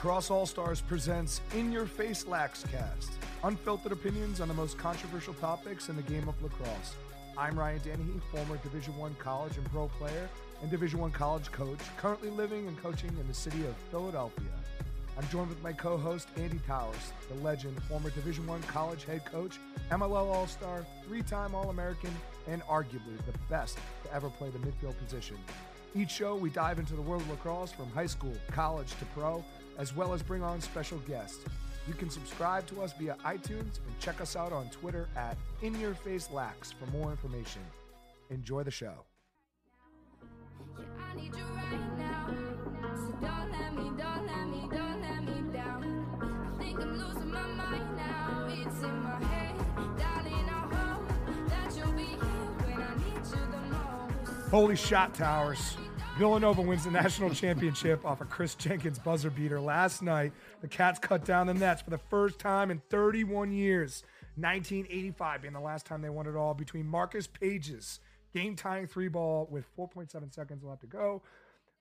Lacrosse All Stars presents In Your Face Lax Cast, unfiltered opinions on the most controversial topics in the game of lacrosse. I'm Ryan Dennehy, former Division One college and pro player and Division One college coach, currently living and coaching in the city of Philadelphia. I'm joined with my co-host Andy Towers, the legend, former Division One college head coach, MLL All-Star, three-time All-American, and arguably the best to ever play the midfield position. Each show, we dive into the world of lacrosse from high school, college to pro, as well as bring on special guests. You can subscribe to us via iTunes and check us out on Twitter at InYourFaceLax for more information. Enjoy the show. In. Holy shot towers. Villanova wins the national championship off a Kris Jenkins buzzer beater last night. The Cats cut down the nets for the first time in 31 years. 1985 being the last time they won it all between Marcus Paige's game tying three ball with 4.7 seconds left to go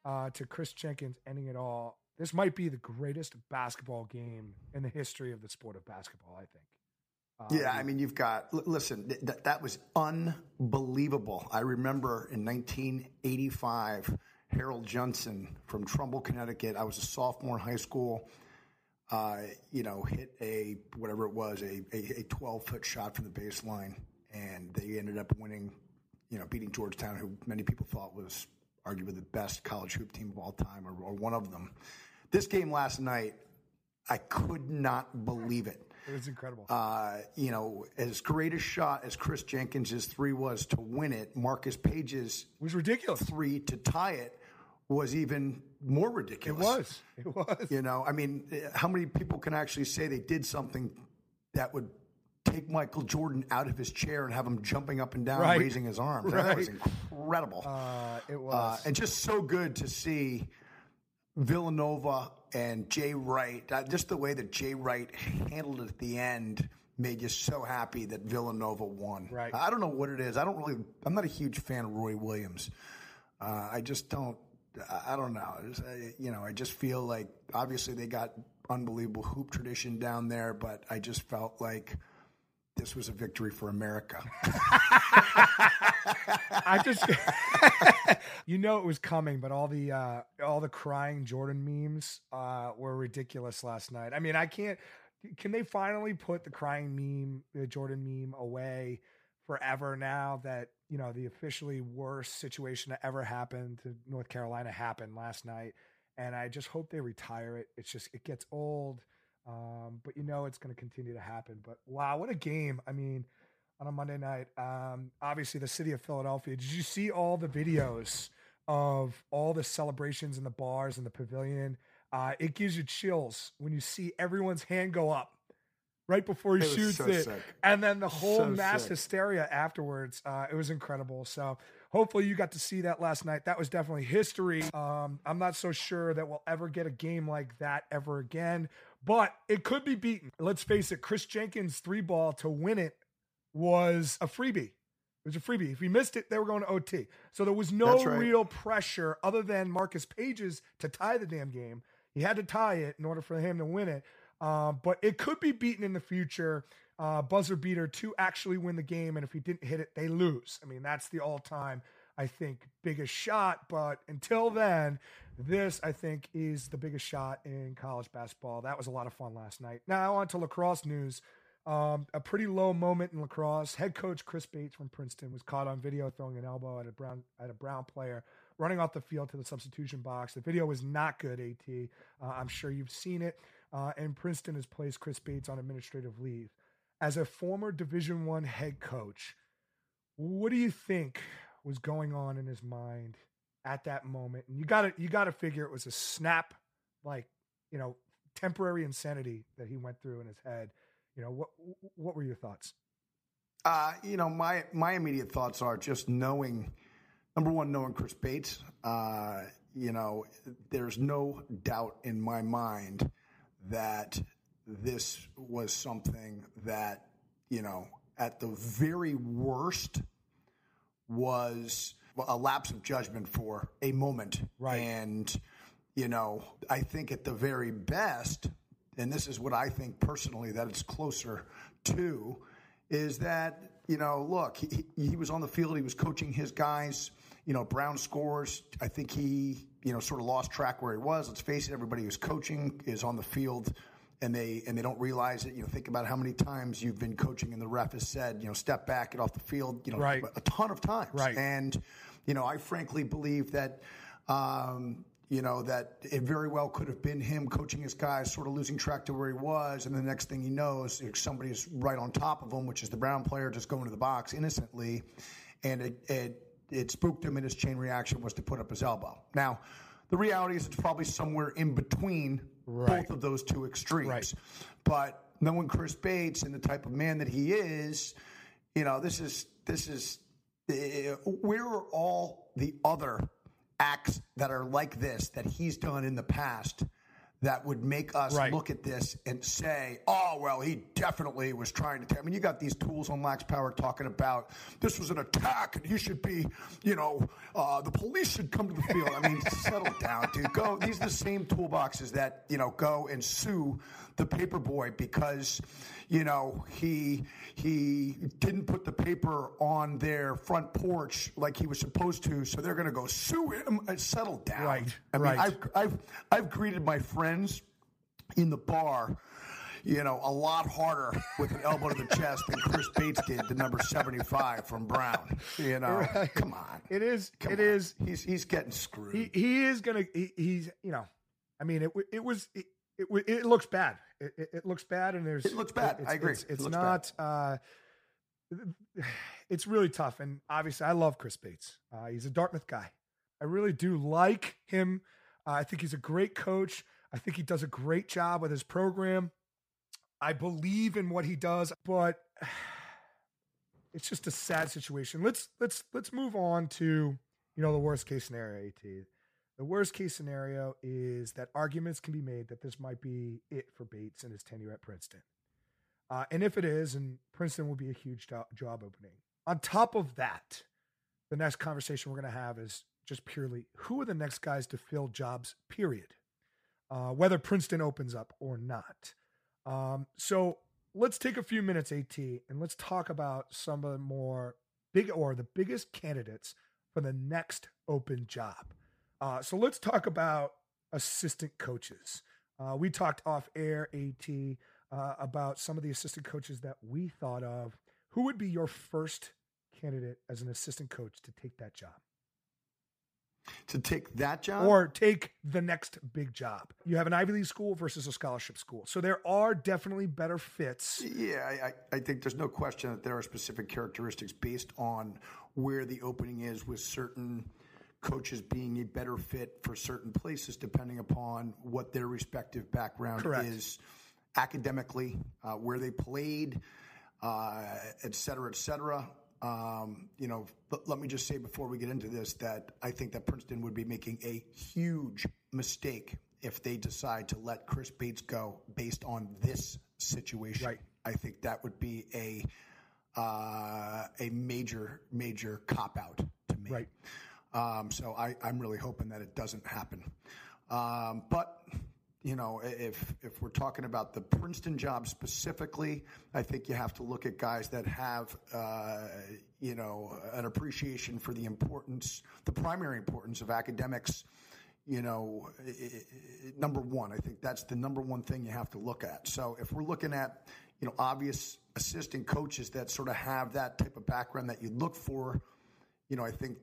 uh, to Kris Jenkins ending it all. This might be the greatest basketball game in the history of the sport of basketball, I think. Yeah, I mean, you've got, l- listen, th- that, that was unbelievable. I remember in 1985, Harold Johnson from Trumbull, Connecticut, I was a sophomore in high school, uh, you know, hit a, whatever it was, a, a, a 12 foot shot from the baseline. And they ended up winning, you know, beating Georgetown, who many people thought was arguably the best college hoop team of all time or, or one of them. This game last night, I could not believe it it was incredible. uh, you know, as great a shot as Kris Jenkins' three was to win it, Marcus Paige's it was ridiculous. three to tie it was even more ridiculous. It was. It was. You know, I mean, how many people can actually say they did something that would take Michael Jordan out of his chair and have him jumping up and down, Right. raising his arms? That was incredible. Uh, it was. Uh, and just so good to see Villanova and Jay Wright. Uh, just the way that Jay Wright handled it at the end made you so happy that Villanova won. Right. I don't know what it is. I don't really. I'm not a huge fan of Roy Williams. Uh, I just don't. I- I don't know. Just, I- you know, I just feel like obviously they got unbelievable hoop tradition down there, but I just felt like this was a victory for America. I just, you know, it was coming, but all the uh, all the crying Jordan memes uh, were ridiculous last night. I mean, I can't. Can they finally put the crying meme, the Jordan meme, away forever? Now that you know the officially worst situation that ever happened to North Carolina happened last night, and I just hope they retire it. It's just it gets old, um, but you know it's going to continue to happen. But wow, what a game! I mean on a Monday night. Um, obviously, the city of Philadelphia. Did you see all the videos of all the celebrations in the bars and the pavilion? Uh, it gives you chills when you see everyone's hand go up right before he It shoots so it, sick. and then the whole So mass sick. hysteria afterwards. Uh, it was incredible. So. Hopefully you got to see that last night. That was definitely history. Um, I'm not so sure that we'll ever get a game like that ever again, but it could be beaten. Let's face it, Kris Jenkins three ball to win it was a freebie. It was a freebie. If he missed it, they were going to OT. So there was no right. real pressure other than Marcus Paige's to tie the damn game. He had to tie it in order for him to win it. Um, but it could be beaten in the future. Uh, buzzer beater to actually win the game, and if he didn't hit it, they lose. I mean, that's the all-time, I think, biggest shot. But until then, this I think is the biggest shot in college basketball. That was a lot of fun last night. Now on to lacrosse news. Um, a pretty low moment in lacrosse. Head coach Chris Bates from Princeton was caught on video throwing an elbow at a brown at a brown player running off the field to the substitution box. The video was not good. At uh, I'm sure you've seen it. Uh, and Princeton has placed Chris Bates on administrative leave. As a former Division One head coach, what do you think was going on in his mind at that moment? And you got to you got to figure it was a snap, like you know, temporary insanity that he went through in his head. You know, what what were your thoughts? Uh, you know, my my immediate thoughts are just knowing, number one, knowing Chris Bates. Uh, you know, there's no doubt in my mind that this was something that, you know, at the very worst was a lapse of judgment for a moment. Right. And, you know, I think at the very best, and this is what I think personally that it's closer to, is that, you know, look, he, he was on the field, he was coaching his guys. You know, Brown scores. I think he, you know, sort of lost track where he was. Let's face it, everybody who's coaching is on the field and they and they don't realize it. You know, think about how many times you've been coaching and the ref has said, you know, step back, get off the field, you know, Right. a ton of times. Right. And, you know, I frankly believe that um, you know, that it very well could have been him coaching his guys, sort of losing track to where he was, and the next thing he knows, somebody's right on top of him, which is the Brown player just going to the box innocently, and it it, it spooked him, and his chain reaction was to put up his elbow. Now, the reality is it's probably somewhere in between Right. both of those two extremes. Right. But knowing Chris Bates and the type of man that he is, you know, this is this is where are all the other acts that are like this that he's done in the past that would make us Right. look at this and say, "Oh, well, he definitely was trying to." I mean, you got these tools on Lax Power talking about this was an attack and he should be, you know, uh, the police should come to the field. I mean, settle down, dude. Go. These are the same toolboxes that you know go and sue the paper boy because you know he he didn't put the paper on their front porch like he was supposed to, so they're going to go sue him. Uh, Settle down. Right, I mean, right. I've I've I've greeted my friends in the bar, you know, a lot harder with an elbow to the chest than Chris Bates did the number seventy five from Brown. You know, Right. come on. It is. Come It on. is. He's he's getting screwed. He he is gonna. He, he's you know. I mean, it it was it it, it looks bad. It, it, it looks bad, and there's It looks bad. It's, I agree. It's, it's not. Uh, it's really tough, and obviously, I love Chris Bates. Uh, he's a Dartmouth guy. I really do like him. Uh, I think he's a great coach. I think he does a great job with his program. I believe in what he does, but it's just a sad situation. Let's let's let's move on to you know the worst case scenario. At the worst case scenario is that arguments can be made that this might be it for Bates and his tenure at Princeton. Uh, and if it is, and Princeton will be a huge jo- job opening. On top of that, the next conversation we're going to have is just purely who are the next guys to fill jobs, period, uh, whether Princeton opens up or not. Um, so let's take a few minutes, AT, and let's talk about some of the more big or the biggest candidates for the next open job. Uh, so let's talk about assistant coaches. Uh, we talked off air, AT, uh, about some of the assistant coaches that we thought of. Who would be your first candidate as an assistant coach to take that job to take that job, or take the next big job? You have an Ivy League school versus a scholarship school. So there are definitely better fits. Yeah, I, I I think there's no question that there are specific characteristics based on where the opening is with certain coaches being a better fit for certain places depending upon what their respective background Correct. is academically, uh, where they played, uh, et cetera, et cetera. Um, you know, let, let me just say before we get into this that I think that Princeton would be making a huge mistake if they decide to let Chris Bates go based on this situation. Right. I think that would be a uh, a major major cop out to me. Right. Um, so I, I'm really hoping that it doesn't happen. Um, but you know, if if we're talking about the Princeton job specifically, I think you have to look at guys that have uh, you know an appreciation for the importance, the primary importance of academics. You know, i- i- i- number one, I think that's the number one thing you have to look at. So if we're looking at you know obvious assistant coaches that sort of have that type of background that you look for, you know, I think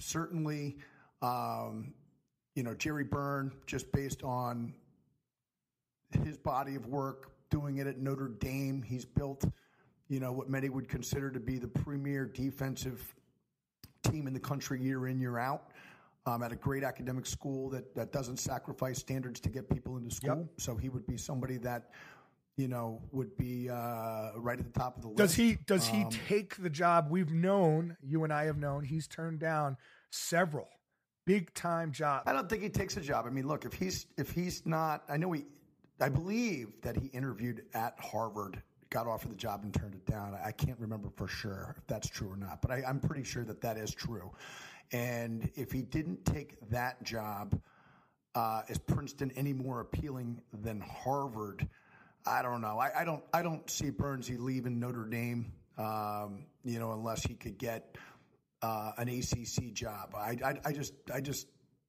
certainly, um, you know, Gerry Byrne, just based on his body of work, doing it at Notre Dame, he's built, you know, what many would consider to be the premier defensive team in the country year in, year out. Um, at a great academic school that, that doesn't sacrifice standards to get people into school. So he would be somebody that, you know, would be uh, right at the top of the list. Does he does he Um, take the job we've known, you and I have known, he's turned down several big time jobs. I don't think he takes a job. I mean, look, if he's if he's not, I know he, I believe that he interviewed at Harvard, got offered the job and turned it down. I can't remember for sure if that's true or not, but I, I'm pretty sure that that is true. And if he didn't take that job, uh, is Princeton any more appealing than Harvard? I don't know. I, I don't. I don't see Bernsey leaving Notre Dame. Um, you know, unless he could get uh, an ACC job. I, I, I just. I just.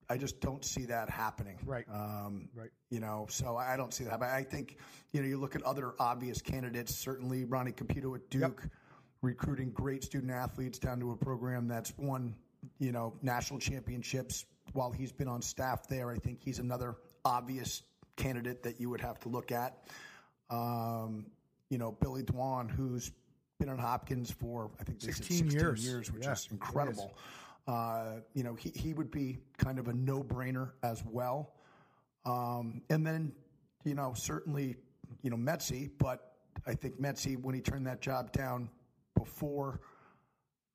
I just don't see that happening. Right. Um, Right. You know, so I don't see that. But I think, you know, you look at other obvious candidates. Certainly, Ronnie Caputo at Duke, recruiting great student athletes down to a program that's won, you know, national championships while he's been on staff there. I think he's another obvious candidate that you would have to look at. Um, you know, Billy Dwan, who's been on Hopkins for I think this is 16 years. years, which Yeah, is incredible. Uh, you know, he, he would be kind of a no brainer as well. Um, and then, you know, certainly, you know, Metzi, but I think Metzi, when he turned that job down before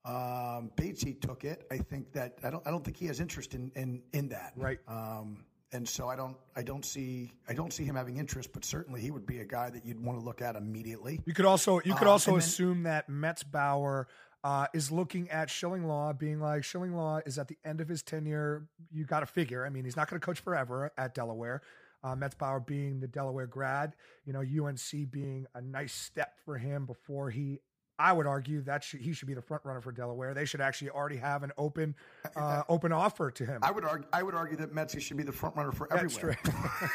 um, Batesy took it, I think that I don't I don't think he has interest in in, in that. Right. Um, and so I don't I don't see I don't see him having interest, but certainly he would be a guy that you'd want to look at immediately. You could also you could Uh, also then- assume that Metzbower uh, is looking at Shillinglaw, being like Shillinglaw is at the end of his tenure. You got to figure. I mean, he's not going to coach forever at Delaware. Uh, Metzbower being the Delaware grad, you know, UNC being a nice step for him before he. I would argue that should, he should be the front runner for Delaware. They should actually already have an open, uh, open offer to him. I would argue I would argue that Metzi should be the front runner for That's everywhere.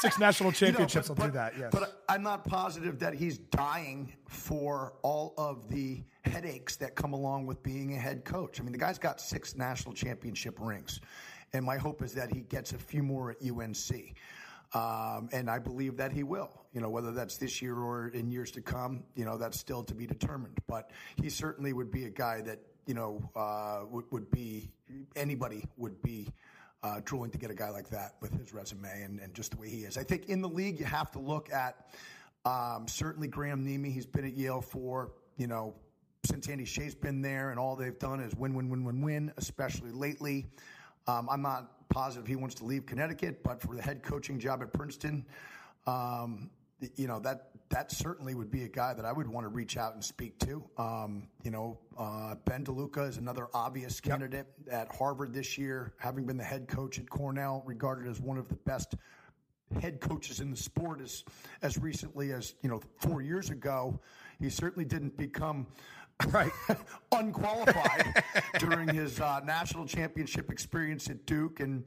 Six national You know, championships but- will but- do that. Yes. But I'm not positive that he's dying for all of the headaches that come along with being a head coach. I mean, the guy's got six national championship rings, and my hope is that he gets a few more at UNC. Um, and I believe that he will. You know, whether that's this year or in years to come, you know, that's still to be determined. But he certainly would be a guy that you know uh, would, be anybody would be uh, drooling to get a guy like that with his resume and, just the way he is. I think in the league, you have to look at um, certainly Graham Nemi. He's been at Yale for, you know, since Andy Shay's been there, and all they've done is win, win, win, win, win, especially lately. Um, I'm not positive he wants to leave Connecticut, but for the head coaching job at Princeton, um, you know that that certainly would be a guy that I would want to reach out and speak to. Um, you know, uh, Ben DeLuca is another obvious candidate at Harvard this year, having been the head coach at Cornell, regarded as one of the best head coaches in the sport as as recently as you know four years ago. He certainly didn't become Right. unqualified during his uh, national championship experience at Duke, and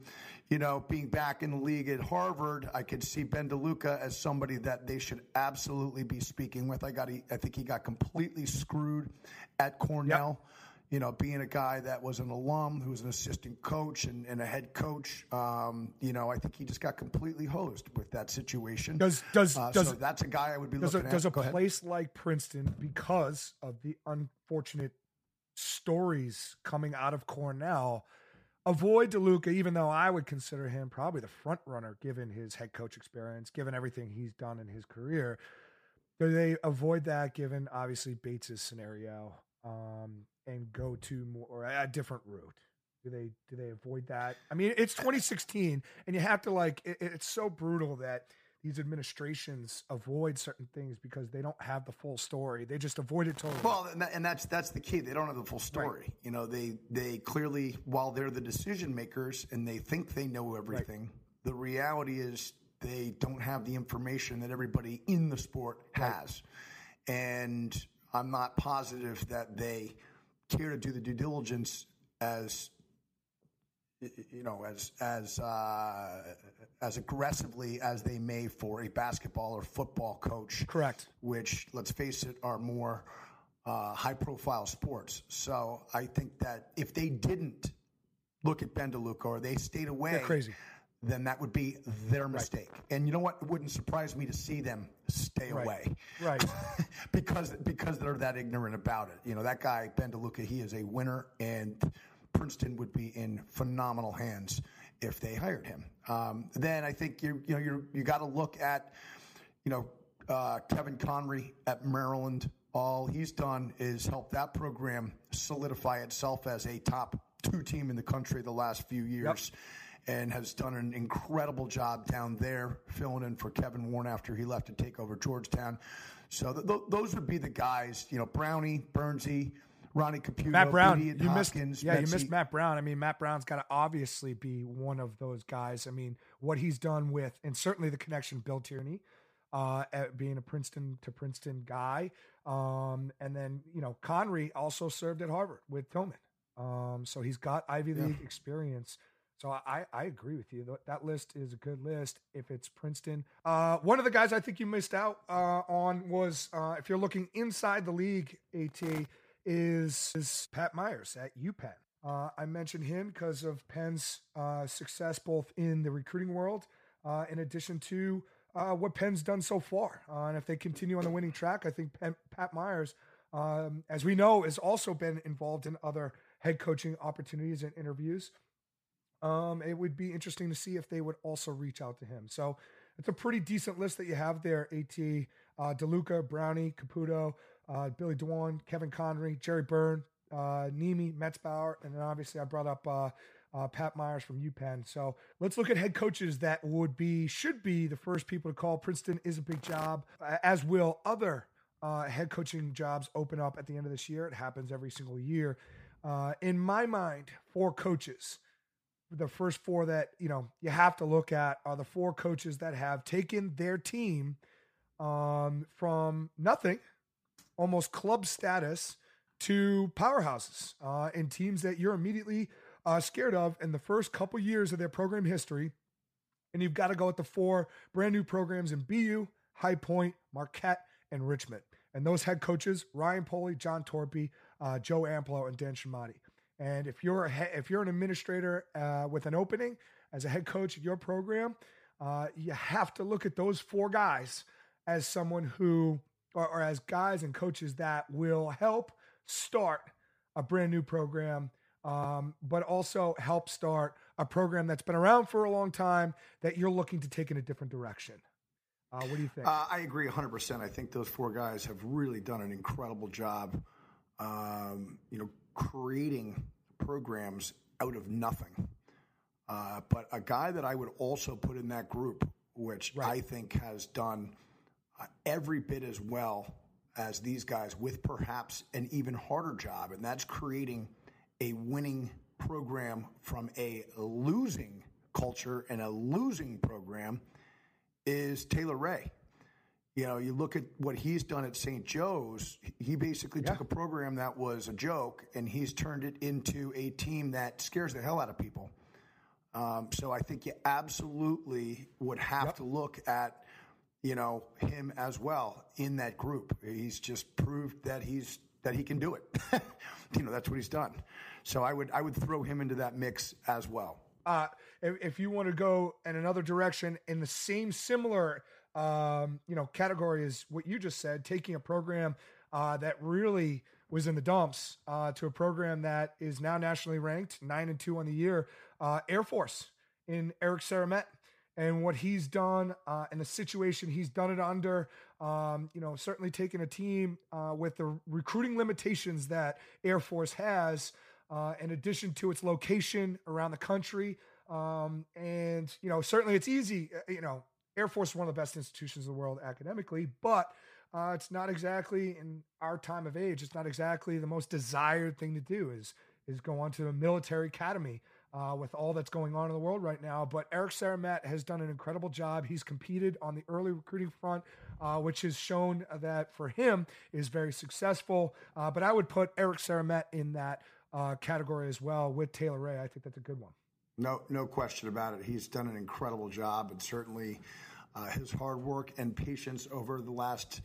you know being back in the league at Harvard, I could see Ben DeLuca as somebody that they should absolutely be speaking with. I got, I think he got completely screwed at Cornell you know, being a guy that was an alum, who was an assistant coach and, and a head coach, um, you know, I think he just got completely hosed with that situation. Does- does- uh, does- so that's a guy I would be does a, looking does a at. Go ahead. place like Princeton, because of the unfortunate stories coming out of Cornell, avoid DeLuca, even though I would consider him probably the front runner given his head coach experience, given everything he's done in his career. Do they avoid that given obviously Bates's scenario um, to more or a different route? Do they do they avoid that? I mean, it's 2016, and you have to like. It, it's so brutal that these administrations avoid certain things because they don't have the full story. They just avoid it totally. Well, and, that, and that's that's the key. They don't have the full story. You know, they they clearly, while they're the decision makers and they think they know everything, the reality is they don't have the information that everybody in the sport has. And I'm not positive that they care to do the due diligence as you know, as as uh, as aggressively as they may for a basketball or football coach Correct. which, let's face it, are more uh, high profile sports. So I think that if they didn't look at Ben DeLuca or they stayed away, They're crazy. Then that would be their mistake. And you know what? It wouldn't surprise me to see them stay Right. away. Right. because because they're that ignorant about it. You know, that guy, Ben DeLuca, he is a winner, and Princeton would be in phenomenal hands if they hired him. Um, then I think you you know you you got to look at you know uh, Kevin Conry at Maryland. All he's done is help that program solidify itself as a top two team in the country the last few years. And has done an incredible job down there, filling in for Kevin Warne after he left to take over Georgetown. So th- th- those would be the guys, you know, Brownie, Bernsey, Ronnie Caputo, Matt Brown, you missed. Yeah, you Betsy- missed Matt Brown. I mean, Matt Brown's got to obviously be one of those guys. I mean, what he's done with, and certainly the connection Bill Tierney, uh, at being a Princeton to Princeton guy, um, and then you know Conry also served at Harvard with Tillman, um, so he's got Ivy Yeah. League experience. So I, I agree with you. That- list is a good list if it's Princeton. Uh, one of the guys I think you missed out uh, on was uh, if you're looking inside the league, At is, is Pat Myers at UPenn. Uh, I mentioned him because of Penn's uh, success both in the recruiting world, uh, in addition to what Penn's done so far. And if they continue on the winning track, I think Penn, Pat Myers, um, as we know, has also been involved in other head coaching opportunities and interviews. Um, it would be interesting to see if they would also reach out to him. So it's a pretty decent list that you have there. At uh, Deluca, Brownie, Caputo, uh, Billy Dwan, Kevin Conry, Gerry Byrne, uh, Nemi, Metzbower, and then obviously I brought up uh, uh, Pat Myers from UPenn. So let's look at head coaches that would be should be the first people to call. Princeton is a big job, as will other uh, head coaching jobs open up at the end of this year. It happens every single year. Uh, in my mind, four coaches the first four that you know you have to look at are the four coaches that have taken their team um, from nothing, almost club status, to powerhouses uh, and teams that you're immediately uh, scared of in the first couple years of their program history. And you've got to go with the four brand new programs in BU, High Point, Marquette, and Richmond. And those head coaches: Ryan Polley, Jon Torpey, uh, Joe Amplo, and Dan Chemotti. And if you're a if you're an administrator uh, with an opening as a head coach at your program, uh, you have to look at those four guys as someone who, or, or as guys and coaches that will help start a brand new program, um, but also help start a program that's been around for a long time that you're looking to take in a different direction. Uh, what do you think? Uh, I agree 100%. I think those four guys have really done an incredible job, um, you know, creating programs out of nothing. Uh, but a guy that I would also put in that group, which I think has done uh, every bit as well as these guys, with perhaps an even harder job, and that's creating a winning program from a losing culture and a losing program, is Taylor Wray. You know, you look at what he's done at St. Joe's, he basically took a program that was a joke and he's turned it into a team that scares the hell out of people. Um, so I think you absolutely would have to look at, you know, him as well in that group. He's just proved that he's that he can do it. you know, that's what he's done. So I would I would throw him into that mix as well. uh, if, if you want to go in another direction in the same similar um, you know category is what you just said, taking a program uh, that really was in the dumps uh, to a program that is now nationally ranked, nine and two on the year, uh, Air Force in Eric Seremet. And what he's done uh, and the situation he's done it under, um, you know, certainly taking a team uh, with the recruiting limitations that Air Force has, uh, in addition to its location around the country. Um, and, you know, certainly it's easy, uh, you know, Air Force is one of the best institutions in the world academically, but uh, it's not exactly in our time of age, it's not exactly the most desired thing to do is, is go on to a military academy. Uh, with all that's going on in the world right now. But Eric Seremet has done an incredible job. He's competed on the early recruiting front, uh, which has shown that for him is very successful. Uh, but I would put Eric Seremet in that uh, category as well with Taylor Wray. I think that's a good one. No, no question about it. He's done an incredible job, and certainly uh, his hard work and patience over the last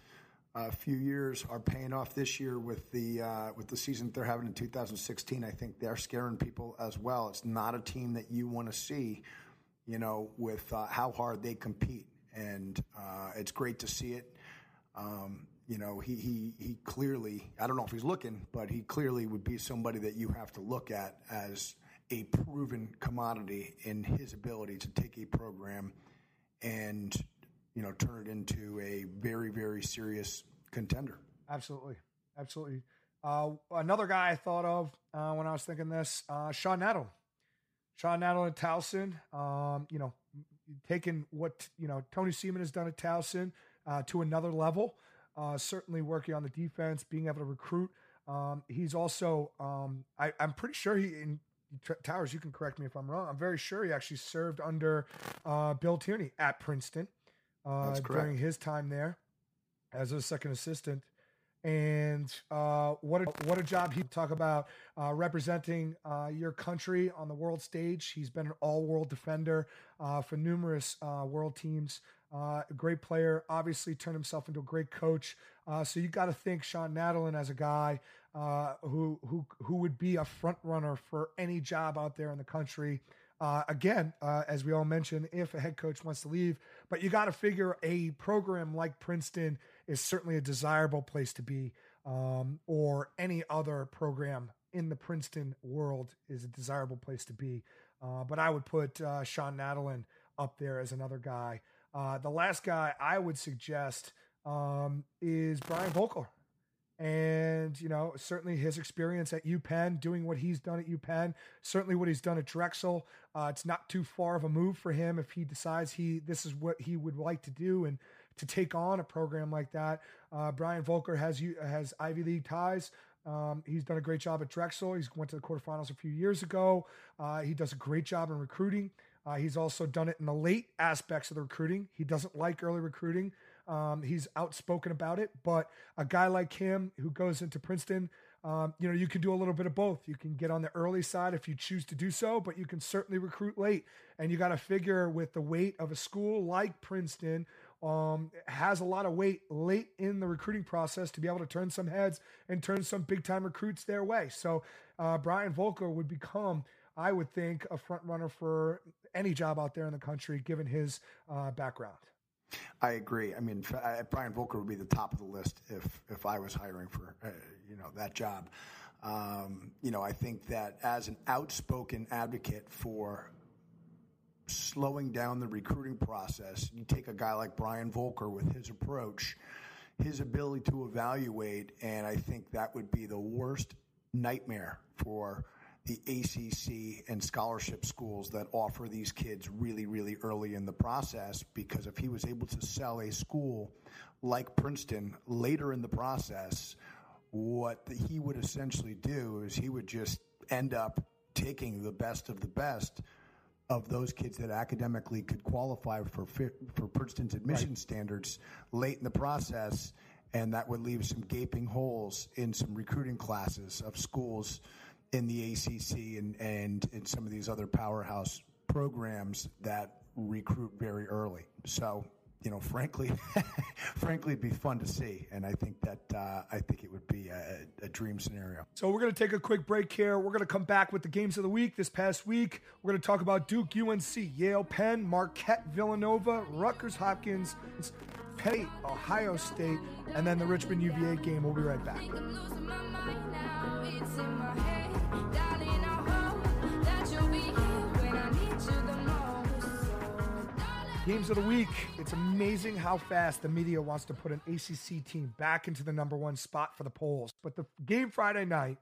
uh, few years are paying off this year with the uh, with the season that they're having in 2016. I think they're scaring people as well. It's not a team that you want to see, you know, with uh, how hard they compete, and uh, it's great to see it. Um, you know, he, he he clearly I don't know if he's looking, but he clearly would be somebody that you have to look at as a proven commodity in his ability to take a program and you know turn it into a very very serious contender. Absolutely. Absolutely. Uh, another guy I thought of uh, when I was thinking this, uh, Shawn Nadelen. Shawn Nadelen at Towson, um, you know, taking what, you know, Tony Seaman has done at Towson uh, to another level. Uh, certainly working on the defense, being able to recruit Um, he's also, um, I, I'm pretty sure he, in T- Towers, you can correct me if I'm wrong. I'm very sure he actually served under uh, Bill Tierney at Princeton uh, during his time there as a second assistant. And uh, what a, what a job he talk about uh, representing uh, your country on the world stage. He's been an all world defender uh, for numerous uh, world teams. Uh, a great player, obviously turned himself into a great coach. Uh, so you got to think Shawn Nadelen as a guy uh, who who who would be a front runner for any job out there in the country. Uh, again, uh, as we all mentioned, if a head coach wants to leave, but you got to figure a program like Princeton is certainly a desirable place to be, um, or any other program in the Princeton world is a desirable place to be. Uh, but I would put uh, Shawn Nadelen up there as another guy. Uh, the last guy I would suggest um, is Brian Voelker. And, you know, certainly his experience at UPenn, doing what he's done at UPenn, certainly what he's done at Drexel. Uh, it's not too far of a move for him if he decides he this is what he would like to do and to take on a program like that. Uh, Brian Voelker has has Ivy League ties. Um, he's done a great job at Drexel. He's went to the quarterfinals a few years ago. Uh, he does a great job in recruiting. Uh, he's also done it in the late aspects of the recruiting. He doesn't like early recruiting. Um, he's outspoken about it, but a guy like him who goes into Princeton, um, you know, you can do a little bit of both. You can get on the early side if you choose to do so, but you can certainly recruit late. And you got to figure with the weight of a school like Princeton, um, has a lot of weight late in the recruiting process to be able to turn some heads and turn some big time recruits their way. So uh, Brian Voelker would become, I would think, a front runner for any job out there in the country, given his uh, background. I agree. I mean, uh, Brian Voelker would be the top of the list if if I was hiring for uh, you know that job. Um, you know, I think that as an outspoken advocate for slowing down the recruiting process, you take a guy like Brian Voelker with his approach, his ability to evaluate, and I think that would be the worst nightmare for the ACC and scholarship schools that offer these kids really, really early in the process. Because if he was able to sell a school like Princeton later in the process, what he would essentially do is he would just end up taking the best of the best of those kids that academically could qualify for for Princeton's admission standards late in the process, and that would leave some gaping holes in some recruiting classes of schools in the ACC and and in some of these other powerhouse programs that recruit very early. So. You know, frankly, frankly, it'd be fun to see, and I think that uh, I think it would be a, a dream scenario. So we're going to take a quick break here. We're going to come back with the games of the week this past week. We're going to talk about Duke, UNC, Yale, Penn, Marquette, Villanova, Rutgers, Hopkins, Penn, Ohio State, and then the Richmond UVA game. We'll be right back. think I'm losing my mind now. It's in my head. Darling, I hope that you'll be here when I need you the most. So, darling. Games of the week. It's amazing how fast the media wants to put an ACC team back into the number one spot for the polls. But the game Friday night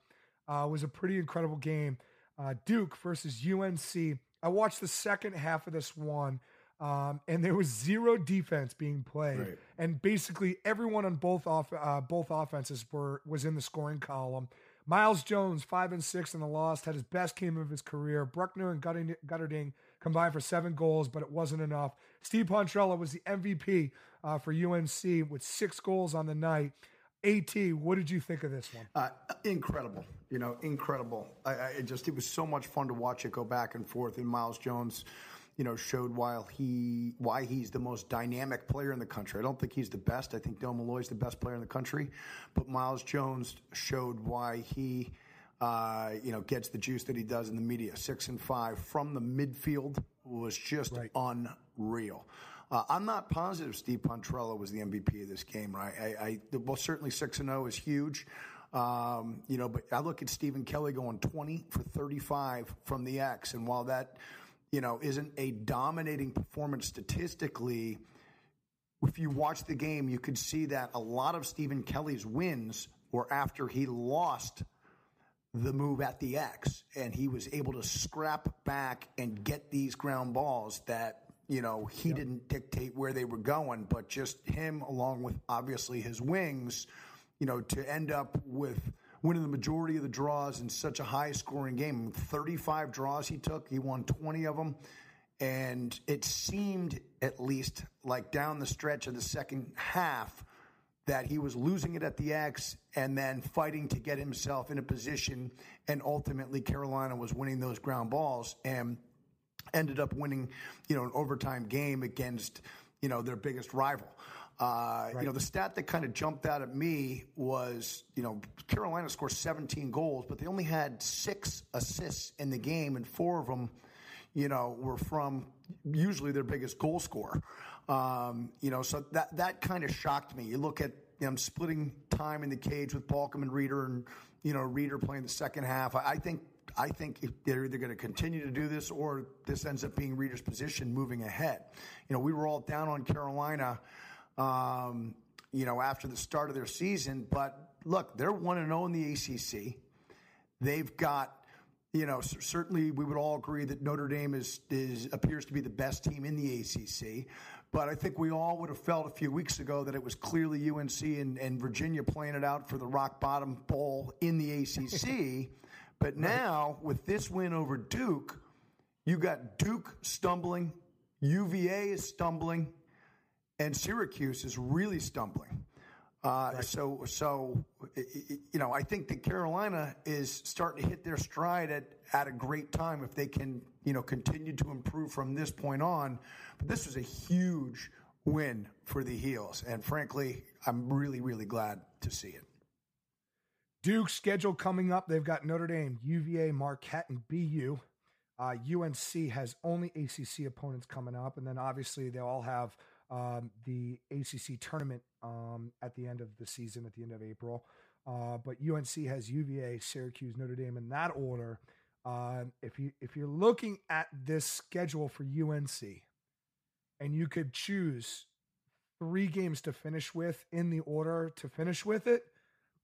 uh, was a pretty incredible game. Uh, Duke versus UNC. I watched the second half of this one, um, and there was zero defense being played, Right. and basically everyone on both off uh, both offenses were was in the scoring column. Myles Jones, five and six in the loss, had his best game of his career. Bruckner and Guterding, Guterding combined for seven goals, but it wasn't enough. Steve Pontrello was the MVP uh, for UNC with six goals on the night. At, what did you think of this one? Uh, incredible, you know, incredible. I, I just it was so much fun to watch it go back and forth. And Myles Jones, you know, showed while he why he's the most dynamic player in the country. I don't think he's the best. I think Del Molloy's the best player in the country, but Myles Jones showed why he. Uh, you know, gets the juice that he does in the media. Six and five from the midfield was just Right. unreal. Uh, I'm not positive Steve Pontrello was the MVP of this game, right? I, I well, certainly six and zero is huge, um, you know. But I look at Stephen Kelly going 20 for 35 from the X, and while that, you know, isn't a dominating performance statistically, if you watch the game, you could see that a lot of Stephen Kelly's wins were after he lost the move at the X, and he was able to scrap back and get these ground balls that you know he didn't dictate where they were going, but just him along with obviously his wings, you know, to end up with winning the majority of the draws in such a high scoring game. 35 draws he took, he won 20 of them. And it seemed, at least, like down the stretch of the second half, that he was losing it at the X and then fighting to get himself in a position. And ultimately, Carolina was winning those ground balls and ended up winning, you know, an overtime game against, you know, their biggest rival. Uh, You know, the stat that kind of jumped out at me was, you know, Carolina scored 17 goals, but they only had six assists in the game, and four of them, you know, were from usually their biggest goal scorer. Um, you know, so that that kind of shocked me. You look at them splitting time in the cage with Balkam and Reeder, and you know, Reeder playing the second half. I, I think I think they're either going to continue to do this or this ends up being Reeder's position moving ahead. You know, we were all down on Carolina. Um, you know, after the start of their season, but look, they're one and zero in the ACC. They've got you know, certainly we would all agree that Notre Dame is, is appears to be the best team in the ACC. But I think we all would have felt a few weeks ago that it was clearly UNC and, and Virginia playing it out for the rock bottom bowl in the ACC. but now with this win over Duke, you got Duke stumbling, UVA is stumbling, and Syracuse is really stumbling. Uh, So, so i- you know, I think that Carolina is starting to hit their stride at, at a great time if they can, you know, continue to improve from this point on. But this was a huge win for the Heels, and frankly, I'm really, really glad to see it. Duke schedule coming up. They've got Notre Dame, UVA, Marquette, and BU. Uh, UNC has only ACC opponents coming up, and then obviously they all have um, the ACC tournament um, at the end of the season, at the end of April. Uh, but UNC has UVA, Syracuse, Notre Dame in that order. Um, if you if you're looking at this schedule for UNC, and you could choose three games to finish with in the order to finish with it,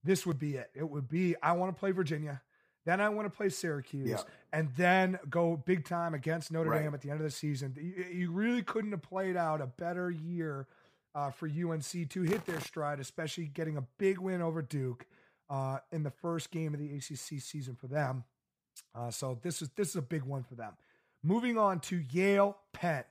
this would be it. It would be I want to play Virginia, then I want to play Syracuse, Yeah. and then go big time against Notre Right. Dame at the end of the season. You, you really couldn't have played out a better year uh, for UNC to hit their stride, especially getting a big win over Duke uh, in the first game of the ACC season for them. Uh, so this is this is a big one for them. Moving on to Yale Penn.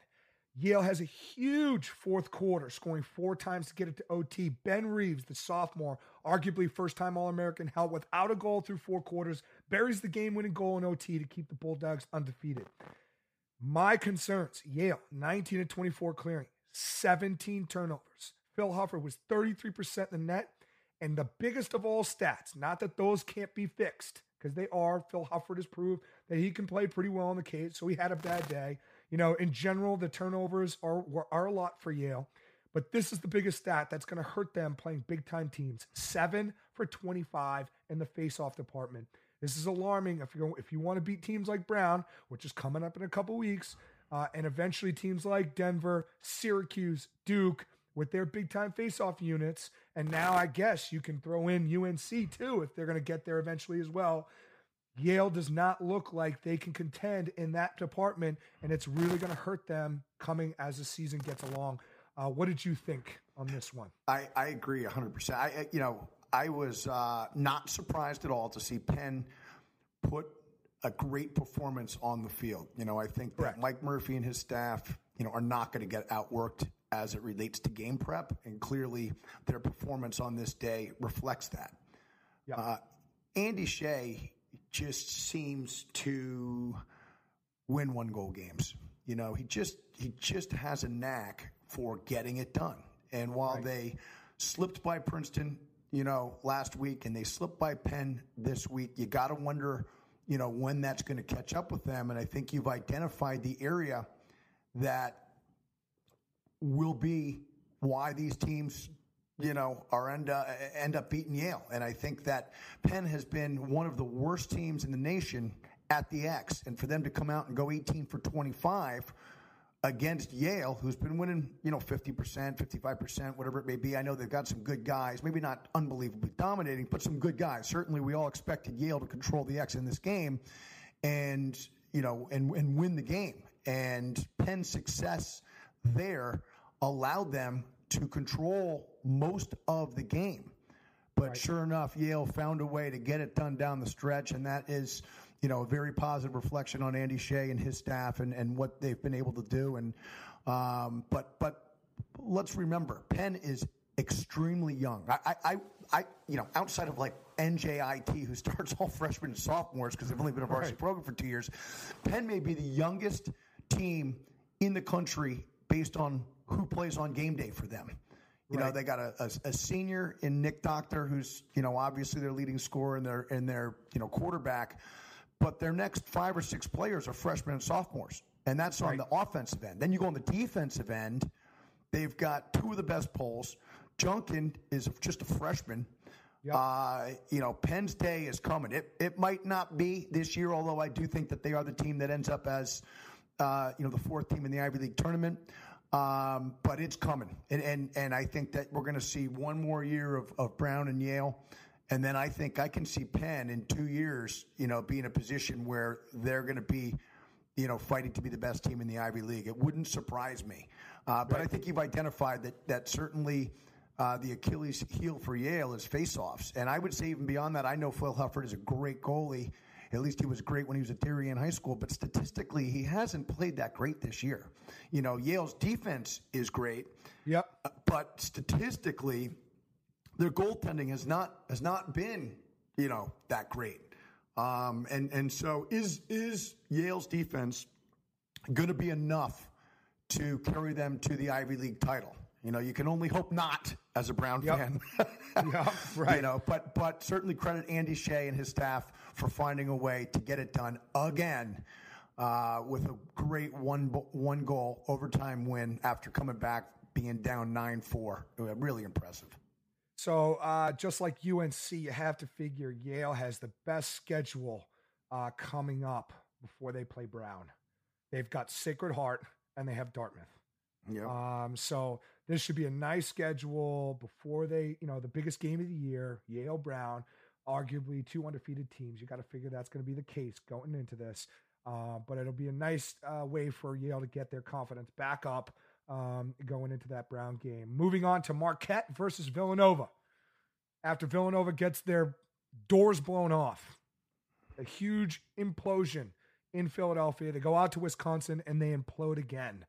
Yale has a huge fourth quarter, scoring four times to get it to OT. Ben Reeves, the sophomore, arguably first time All American, held without a goal through four quarters, buries the game winning goal in OT to keep the Bulldogs undefeated. My concerns Yale, 19 to 24 clearing, 17 turnovers. Phil Huffard was 33% in the net. And the biggest of all stats, not that those can't be fixed, because they are. Phil Huffard has proved that he can play pretty well in the cage, so he had a bad day. You know, in general, the turnovers are are a lot for Yale, but this is the biggest stat that's going to hurt them playing big time teams. Seven for 25 in the face-off department. This is alarming if you if you want to beat teams like Brown, which is coming up in a couple weeks, uh, and eventually teams like Denver, Syracuse, Duke with their big time face-off units. And now I guess you can throw in UNC too if they're going to get there eventually as well. Yale does not look like they can contend in that department, and it's really going to hurt them coming as the season gets along. Uh, what did you think on this one? I, I agree 100%. I, you know, I was uh, not surprised at all to see Penn put a great performance on the field. You know, I think that Mike Murphy and his staff, you know, are not going to get outworked as it relates to game prep, and clearly their performance on this day reflects that. Yeah. Uh, Andy Shay just seems to win one goal games. You know, he just he just has a knack for getting it done. And while they slipped by Princeton, you know, last week and they slipped by Penn this week, you got to wonder, you know, when that's going to catch up with them. And I think you've identified the area that will be why these teams, you know, are end up, end up beating Yale. And I think that Penn has been one of the worst teams in the nation at the X, and for them to come out and go 18 for 25 against Yale, who's been winning, you know, 50%, 55%, whatever it may be. I know they've got some good guys, maybe not unbelievably dominating, but some good guys. Certainly, we all expected Yale to control the X in this game and, you know, and, and win the game. And Penn's success there allowed them to control most of the game. But Right. sure enough, Yale found a way to get it done down the stretch, and that is, you know, a very positive reflection on Andy Shay and his staff and, and what they've been able to do. And um, but but let's remember, Penn is extremely young. I, I, I, I you know, outside of like NJIT, who starts all freshmen and sophomores because they've only been a varsity Right. program for two years, Penn may be the youngest team in the country based on who plays on game day for them. You know, they got a, a, a senior in Nick Doctor, who's you know obviously their leading scorer and their and their you know quarterback, but their next five or six players are freshmen and sophomores, and that's on the offensive end. Then you go on the defensive end, they've got two of the best poles. Junkin is just a freshman. Yep. Uh, you know, Penn's day is coming. It it might not be this year, although I do think that they are the team that ends up as uh, you know the fourth team in the Ivy League tournament. Um, but it's coming, and and and I think that we're going to see one more year of, of Brown and Yale, and then I think I can see Penn in two years, you know, be in a position where they're going to be, you know, fighting to be the best team in the Ivy League. It wouldn't surprise me, uh, but I think you've identified that that certainly. Uh, the Achilles heel for Yale is faceoffs, and I would say even beyond that, I know Phil Huffard is a great goalie. At least he was great when he was at Darien High School, but statistically, he hasn't played that great this year. You know, Yale's defense is great, Yep. uh, but statistically, their goaltending has not has not been you know that great. Um, and and so is is Yale's defense going to be enough to carry them to the Ivy League title? You know, you can only hope not as a Brown Yep. fan. Yep, right. You know, but but certainly credit Andy Shay and his staff for finding a way to get it done again uh, with a great one one goal overtime win after coming back being down nine four. Really impressive. So uh, just like UNC, you have to figure Yale has the best schedule uh, coming up before they play Brown. They've got Sacred Heart and they have Dartmouth. Yeah. Um, so this should be a nice schedule before they, you know, the biggest game of the year, Yale Brown, arguably two undefeated teams. You got to figure that's going to be the case going into this. Uh, but it'll be a nice uh, way for Yale to get their confidence back up um, going into that Brown game. Moving on to Marquette versus Villanova. After Villanova gets their doors blown off, a huge implosion in Philadelphia. They go out to Wisconsin and they implode again.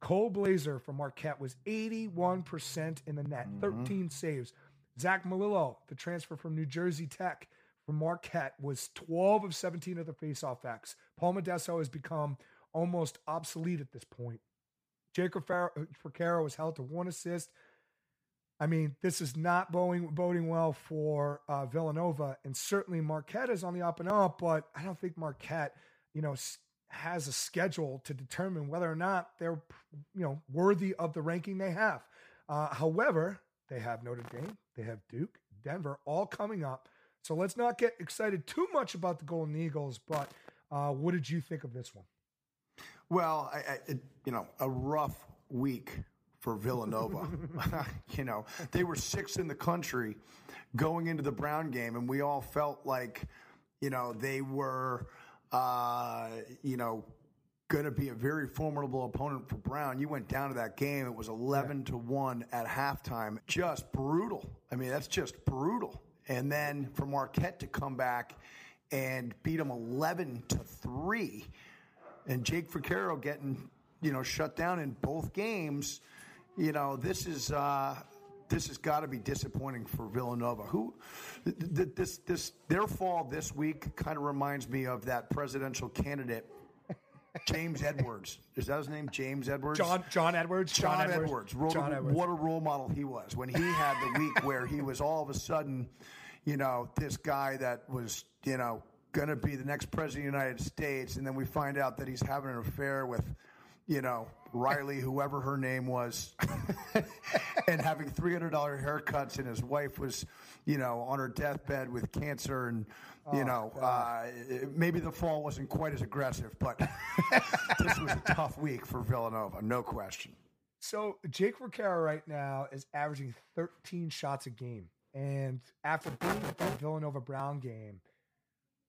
Cole Blazer from Marquette was 81% in the net, 13 saves. Zach Melillo, the transfer from New Jersey Tech from Marquette, was 12 of 17 of the faceoff X. Paul Modesto has become almost obsolete at this point. Jacob Froccaro was held to one assist. I mean, this is not boding, boding well for uh, Villanova, and certainly Marquette is on the up and up. But I don't think Marquette, you know, has a schedule to determine whether or not they're, you know, worthy of the ranking they have. Uh, however, they have Notre Dame, they have Duke, Denver, all coming up. So let's not get excited too much about the Golden Eagles. But uh, what did you think of this one? Well, I, I, it, you know, a rough week for Villanova. you know, they were sixth in the country going into the Brown game, and we all felt like, you know, they were, uh, you know, going to be a very formidable opponent for Brown. You went down to that game; it was eleven to one at halftime. Just brutal. I mean, that's just brutal. And then for Marquette to come back and beat them eleven to three and Jake Froccaro getting you know shut down in both games, you know this is uh, this has got to be disappointing for Villanova. Who th- th- this this their fall this week kind of reminds me of that presidential candidate. James Edwards is that his name? James Edwards. John John Edwards. John, Edwards. What, John a, Edwards. what a role model he was when he had the week where he was all of a sudden, you know, this guy that was, you know, going to be the next president of the United States. And then we find out that he's having an affair with, you know, Riley, whoever her name was, and having $300 haircuts. And his wife was, you know, on her deathbed with cancer. And, you know, uh, maybe the fall wasn't quite as aggressive, but this was a tough week for Villanova, no question. So Jake Froccaro right now is averaging 13 shots a game. And after being at that Villanova Brown game,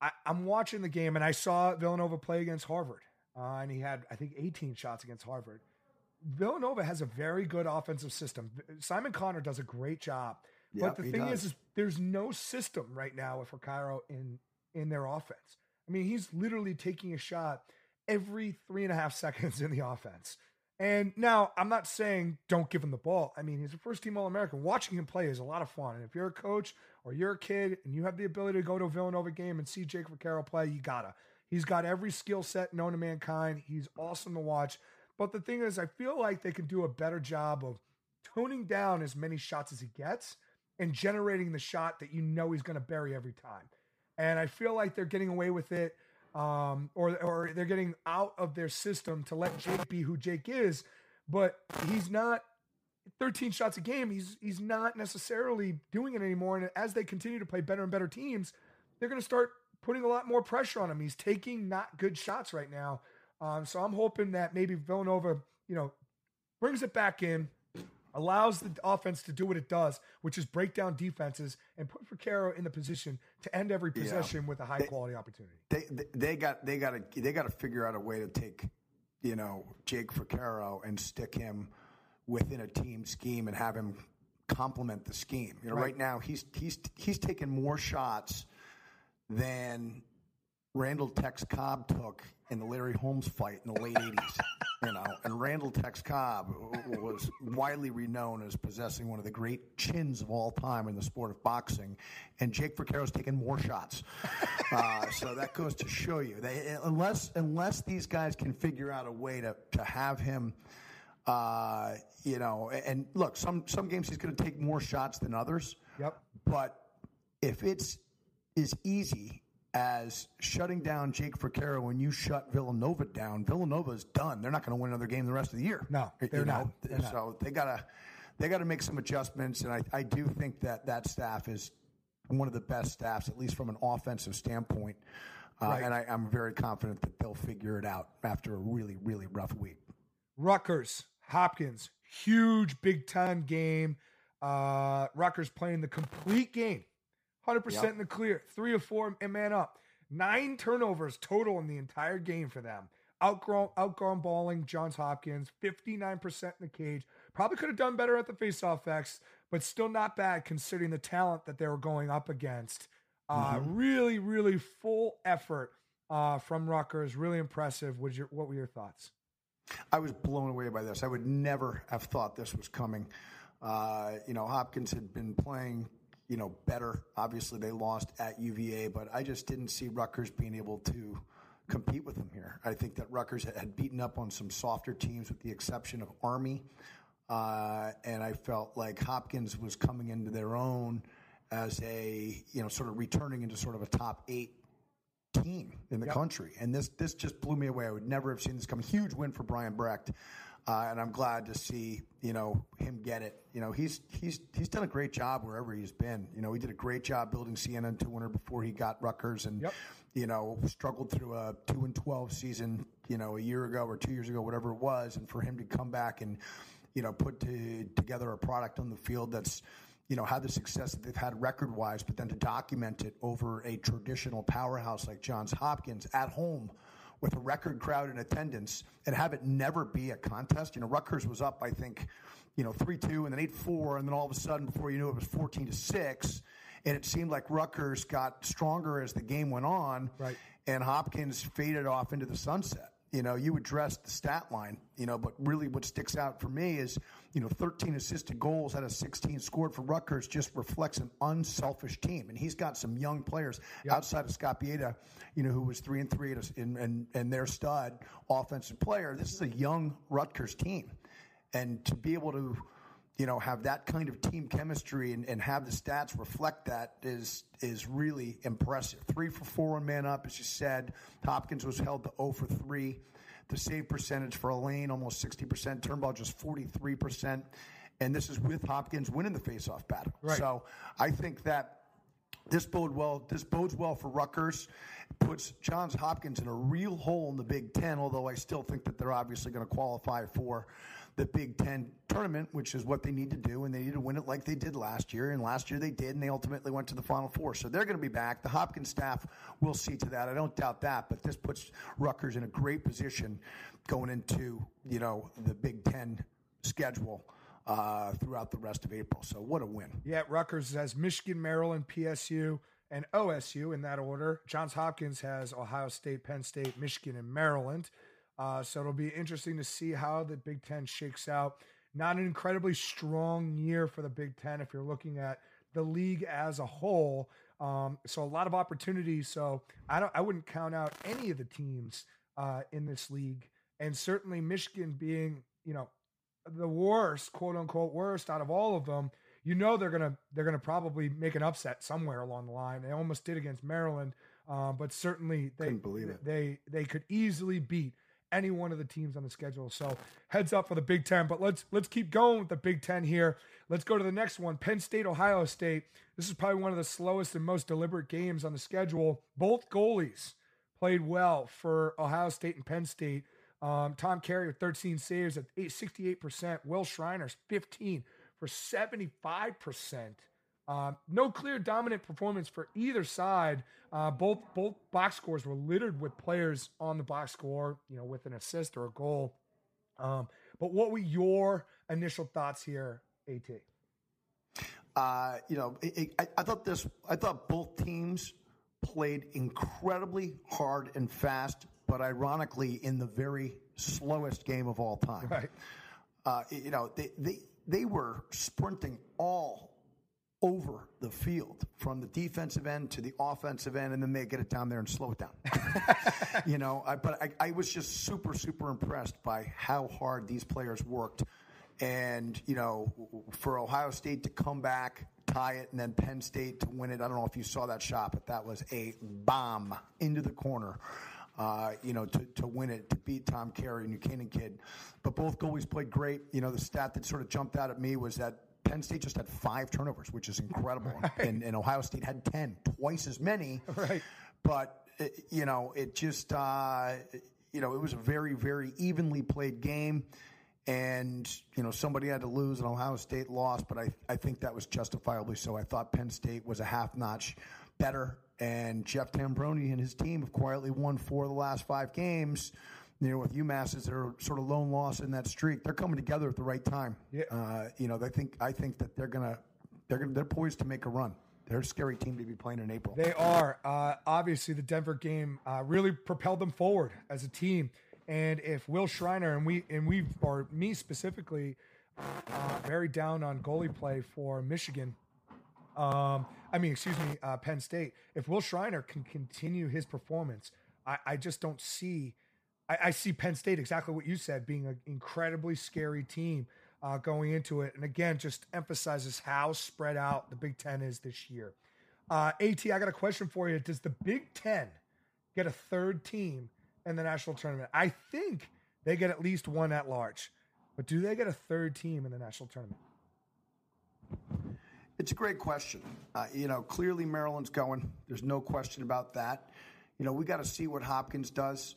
I, I'm watching the game and I saw Villanova play against Harvard. Uh, and he had, I think, 18 shots against Harvard. Villanova has a very good offensive system. Simon Connor does a great job. Yep, but the thing does. is, is there's no system right now with Froccaro in in their offense. I mean, he's literally taking a shot every three and a half seconds in the offense. And now I'm not saying don't give him the ball. I mean, he's a first team All American. Watching him play is a lot of fun. And if you're a coach or you're a kid and you have the ability to go to a Villanova game and see Jake Froccaro play, you gotta. He's got every skill set known to mankind. He's awesome to watch. But the thing is, I feel like they can do a better job of toning down as many shots as he gets and generating the shot that you know he's going to bury every time. And I feel like they're getting away with it, um, or or they're getting out of their system to let Jake be who Jake is. But he's not 13 shots a game. He's he's not necessarily doing it anymore. And as they continue to play better and better teams, they're going to start putting a lot more pressure on him. He's taking not good shots right now. Um, so I'm hoping that maybe Villanova, you know, brings it back in, allows the offense to do what it does, which is break down defenses and put Froccaro in the position to end every Yeah. possession with a high quality opportunity. they they- they got they got to they got to figure out a way to take you know Jake Froccaro and stick him within a team scheme and have him complement the scheme. You know, right, Right. now he's he's he's taking more shots than Randall Tex Cobb took in the Larry Holmes fight in the late '80s. You know, and Randall Tex Cobb was widely renowned as possessing one of the great chins of all time in the sport of boxing, and Jake Froccaro's taken more shots. Uh, so that goes to show you, they, unless unless these guys can figure out a way to to have him, uh, you know, and look, some some games he's going to take more shots than others. Yep. But if it's as easy as shutting down Jake Froccaro when you shut Villanova down, Villanova's done. They're not going to win another game the rest of the year. No, they're know? not. They're not. So they gotta they gotta make some adjustments, and I, I do think that that staff is one of the best staffs, at least from an offensive standpoint. Uh, Right. And I, I'm very confident that they'll figure it out after a really really rough week. Rutgers, Hopkins, huge Big Ten game. Uh, Rutgers playing the complete game, 100% Yep. in the clear, three or four and man up. Nine turnovers total in the entire game for them. Outgrown, outgrown balling, Johns Hopkins, 59% in the cage. Probably could have done better at the faceoff X, but still not bad considering the talent that they were going up against. Uh, Really, really full effort uh, from Rutgers. Really impressive. Was your, what were your thoughts? I was blown away by this. I would never have thought this was coming. Uh, you know, Hopkins had been playing, you know, better. Obviously, they lost at UVA, but I just didn't see Rutgers being able to compete with them here. I think that Rutgers had beaten up on some softer teams, with the exception of Army, uh, and I felt like Hopkins was coming into their own as a, you know, sort of returning into sort of a top eight team in the Yep. country. And this this just blew me away. I would never have seen this come. Huge win for Brian Brecht. Uh, and I'm glad to see, you know, him get it. You know, he's he's he's done a great job wherever he's been. You know, he did a great job building Siena into winner before he got Rutgers and Yep. you know, struggled through a two and twelve season, you know, a year ago or two years ago, whatever it was, and for him to come back and, you know, put to, together a product on the field that's, you know, had the success that they've had record wise, but then to document it over a traditional powerhouse like Johns Hopkins at home with a record crowd in attendance and have it never be a contest. You know, Rutgers was up, I think, you know, 3 2 and then 8 4, and then all of a sudden, before you knew it, it was 14 to 6. And it seemed like Rutgers got stronger as the game went on. Right. And Hopkins faded off into the sunset. You know, you address the stat line, you know, but really what sticks out for me is, you know, 13 assisted goals out of 16 scored for Rutgers just reflects an unselfish team. And he's got some young players outside of Scott Pieta, you know, who was three and three and, and, and their stud offensive player. This is a young Rutgers team. And to be able to, you know, have that kind of team chemistry and, and have the stats reflect that is is really impressive. Three for four on man up, as you said. Hopkins was held to 0 for three. The save percentage for Alleyne almost 60%. Turnbull just 43%. And this is with Hopkins winning the faceoff battle. Right. So I think that this bode well. This bodes well for Rutgers. It puts Johns Hopkins in a real hole in the Big Ten. Although I still think that they're obviously going to qualify for the Big Ten tournament, which is what they need to do, and they need to win it like they did last year. And last year they did, and they ultimately went to the Final Four. So they're going to be back. The Hopkins staff will see to that. I don't doubt that. But this puts Rutgers in a great position going into you know the Big Ten schedule uh, throughout the rest of April. So what a win! Yeah, Rutgers has Michigan, Maryland, PSU, and OSU in that order. Johns Hopkins has Ohio State, Penn State, Michigan, and Maryland. Uh, so it'll be interesting to see how the Big Ten shakes out. Not an incredibly strong year for the Big Ten if you're looking at the league as a whole. Um, so a lot of opportunities. So I don't, I wouldn't count out any of the teams uh, in this league, and certainly Michigan being, you know, the worst, quote unquote, worst out of all of them. You know they're gonna they're gonna probably make an upset somewhere along the line. They almost did against Maryland, uh, but certainly they Couldn't believe it. they they could easily beat any one of the teams on the schedule. So heads up for the Big Ten. But let's let's keep going with the Big Ten here. Let's go to the next one. Penn State, Ohio State. This is probably one of the slowest and most deliberate games on the schedule. Both goalies played well for Ohio State and Penn State. Um, Tom Carey with 13 saves at eight- 68%. Will Schreiner's 15 for 75%. Um, no clear dominant performance for either side. Uh, both both box scores were littered with players on the box score, you know, with an assist or a goal. Um, but what were your initial thoughts here, At? Uh, you know, it, it, I, I thought this. I thought both teams played incredibly hard and fast, but ironically, in the very slowest game of all time. Right. Uh, you know, they, they they were sprinting all over the field from the defensive end to the offensive end, and then they get it down there and slow it down. you know, I, but I, I was just super, super impressed by how hard these players worked. And, you know, for Ohio State to come back, tie it, and then Penn State to win it. I don't know if you saw that shot, but that was a bomb into the corner. Uh, you know, to, to win it, to beat Tom Carey and Buchanan kid. But both goalies played great. You know, the stat that sort of jumped out at me was that Penn State just had five turnovers, which is incredible. And, and Ohio State had 10, twice as many. Right. But, uh, you know, it just, uh, you know, it was a very, very evenly played game. And, you know, somebody had to lose and Ohio State lost, but I, I think that was justifiably so. I thought Penn State was a half notch better. And Jeff Tambroni and his team have quietly won four of the last five games. You know, with UMass as their sort of lone loss in that streak, they're coming together at the right time. Yeah. Uh, you know, I think I think that they're gonna they're gonna they're poised to make a run. They're a scary team to be playing in April. They are. Uh, obviously, the Denver game uh, really propelled them forward as a team. And if Will Schreiner and we and we or me specifically, uh, very down on goalie play for Michigan. Um, I mean, excuse me, uh, Penn State. If Will Schreiner can continue his performance, I, I just don't see. I, I see Penn State exactly what you said, being an incredibly scary team uh, going into it, and again, just emphasizes how spread out the Big Ten is this year. Uh, At, I got a question for you. Does the Big Ten get a third team in the national tournament? I think they get at least one at large, but do they get a third team in the national tournament? It's a great question. Uh, you know, clearly Maryland's going. There's no question about that. You know, we got to see what Hopkins does.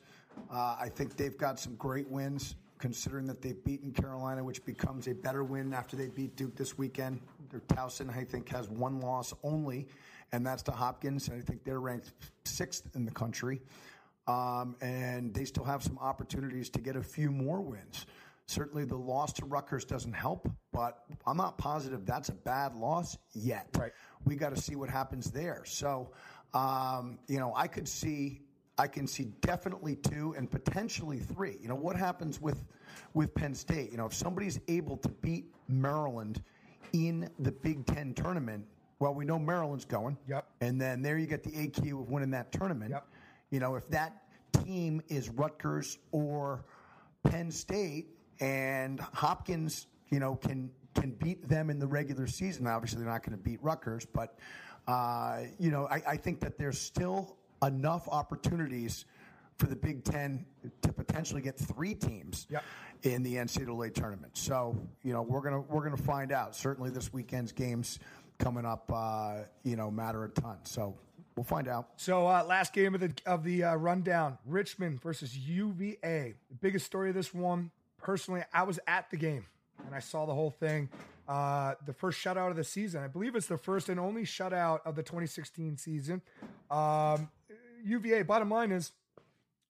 Uh, I think they've got some great wins, considering that they've beaten Carolina, which becomes a better win after they beat Duke this weekend. Their Towson, I think, has one loss only, and that's to Hopkins. And I think they're ranked sixth in the country. Um, and they still have some opportunities to get a few more wins. Certainly, the loss to Rutgers doesn't help, but I'm not positive that's a bad loss yet. Right. We got to see what happens there. So, um, you know, I could see, I can see definitely two and potentially three. You know, what happens with with Penn State? You know, if somebody's able to beat Maryland in the Big Ten tournament, well, we know Maryland's going. Yep. And then there you get the AQ of winning that tournament. Yep. You know, if that team is Rutgers or Penn State and Hopkins, you know, can can beat them in the regular season. Obviously, they're not going to beat Rutgers, but uh, you know, I, I think that there's still enough opportunities for the Big Ten to potentially get three teams Yep. in the NCAA tournament. So, you know, we're gonna we're gonna find out. Certainly, this weekend's games coming up, uh, you know, matter a ton. So we'll find out. So uh, last game of the of the uh, rundown: Richmond versus UVA. The biggest story of this one, personally, I was at the game and I saw the whole thing. Uh, the first shutout of the season, I believe it's the first and only shutout of the 2016 season. Um, UVA. Bottom line is,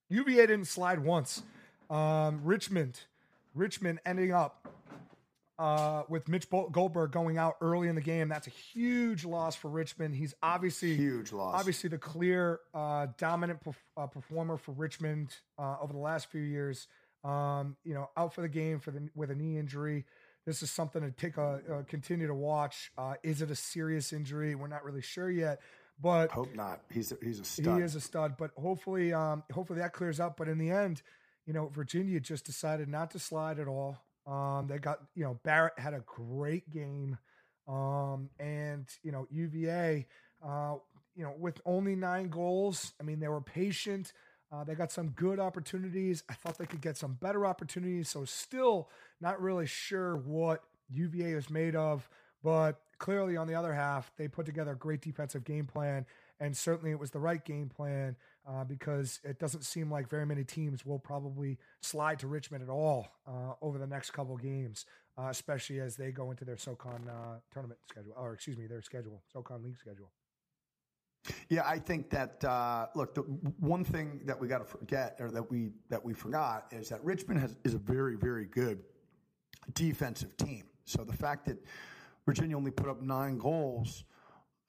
UVA didn't slide once. Um, Richmond, Richmond ending up uh, with Mitch Goldberg going out early in the game. That's a huge loss for Richmond. He's obviously Huge loss. obviously the clear uh, dominant perf- uh, performer for Richmond uh, over the last few years. Um, you know, out for the game for the with a knee injury. This is something to take a uh, continue to watch. Uh, is it a serious injury? We're not really sure yet, but Hope not. He's a, he's a stud. he is a stud. But hopefully, um, hopefully that clears up. But in the end, you know, Virginia just decided not to slide at all. Um, they got you know Barrett had a great game, um, and you know UVA, uh, you know with only nine goals. I mean they were patient. Uh, they got some good opportunities. I thought they could get some better opportunities. So still not really sure what UVA is made of, but clearly on the other half, they put together a great defensive game plan, and certainly it was the right game plan uh, because it doesn't seem like very many teams will probably slide to Richmond at all uh, over the next couple games, uh, especially as they go into their SoCon uh, tournament schedule, or excuse me, their schedule, SoCon League schedule. Yeah, I think that uh, look, the one thing that we got to forget, or that we that we forgot, is that Richmond has is a very very good defensive team. So the fact that Virginia only put up nine goals,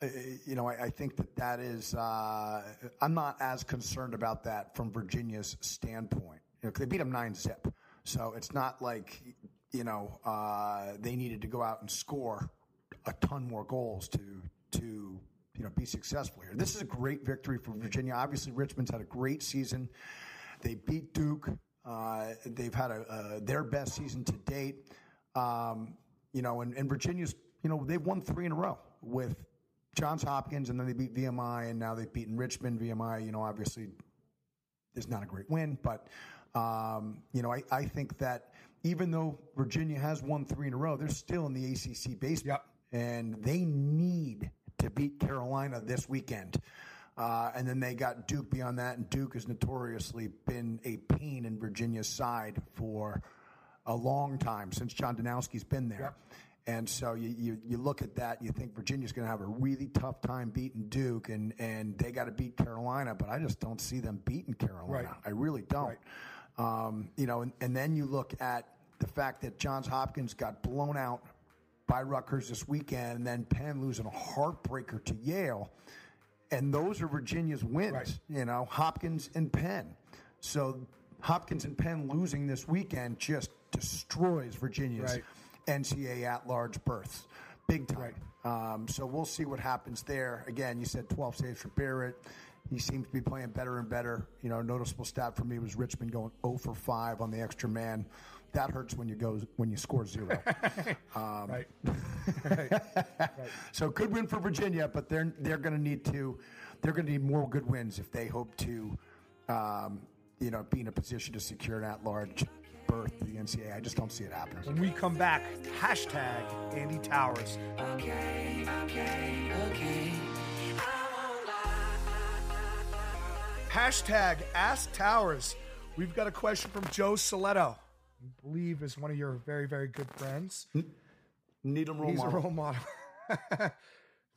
uh, you know, I, I think that that is. Uh, I'm not as concerned about that from Virginia's standpoint. You know, they beat them nine zip, so it's not like you know uh, they needed to go out and score a ton more goals to to you know be successful here. This is a great victory for Virginia. Obviously, Richmond's had a great season. They beat Duke. Uh, they've had a, uh, their best season to date. Um, you know, and, and Virginia's you know they've won three in a row with Johns Hopkins, and then they beat VMI, and now they've beaten Richmond. VMI, you know, obviously is not a great win, but um, you know, I, I think that even though Virginia has won three in a row, they're still in the ACC basement, Yep. and they need to beat Carolina this weekend. Uh, and then they got Duke beyond that, and Duke has notoriously been a pain in Virginia's side for a long time since John Danowski's been there. And so you, you, you look at that, and you think Virginia's going to have a really tough time beating Duke, and, and they got to beat Carolina, but I just don't see them beating Carolina. Right. I really don't. Right. Um, you know, and, and then you look at the fact that Johns Hopkins got blown out by Rutgers this weekend, and then Penn losing a heartbreaker to Yale. And those are Virginia's wins, Right. you know, Hopkins and Penn. So Hopkins and Penn losing this weekend just destroys Virginia's Right. NCAA at large berths. Big time. Um, so we'll see what happens there. Again, you said 12 saves for Barrett. He seems to be playing better and better. You know, a noticeable stat for me was Richmond going 0 for 5 on the extra man. That hurts when you go when you score zero. Um, right. So good win for Virginia, but they're they're going to need to they're going to need more good wins if they hope to, um, you know, be in a position to secure an at-large berth to the NCAA. I just don't see it happening. When we come back, hashtag Andy Towers. Hashtag Ask Towers. We've got a question from Joe Soletto. I believe is one of your very, very good friends. Need them role He's a role model.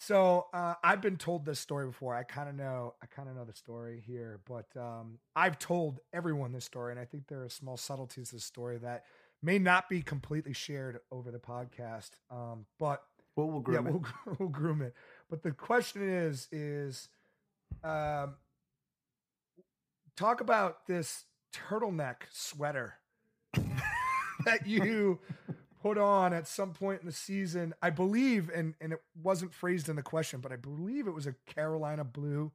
so uh, I've been told this story before. I kind of know. I kind of know the story here, but um, I've told everyone this story, and I think there are small subtleties to the story that may not be completely shared over the podcast. Um, but Well, we'll groom yeah, it. we'll, we'll groom it. But the question is, is um, talk about this turtleneck sweater that you put on at some point in the season. I believe, and and it wasn't phrased in the question, but I believe it was a Carolina blue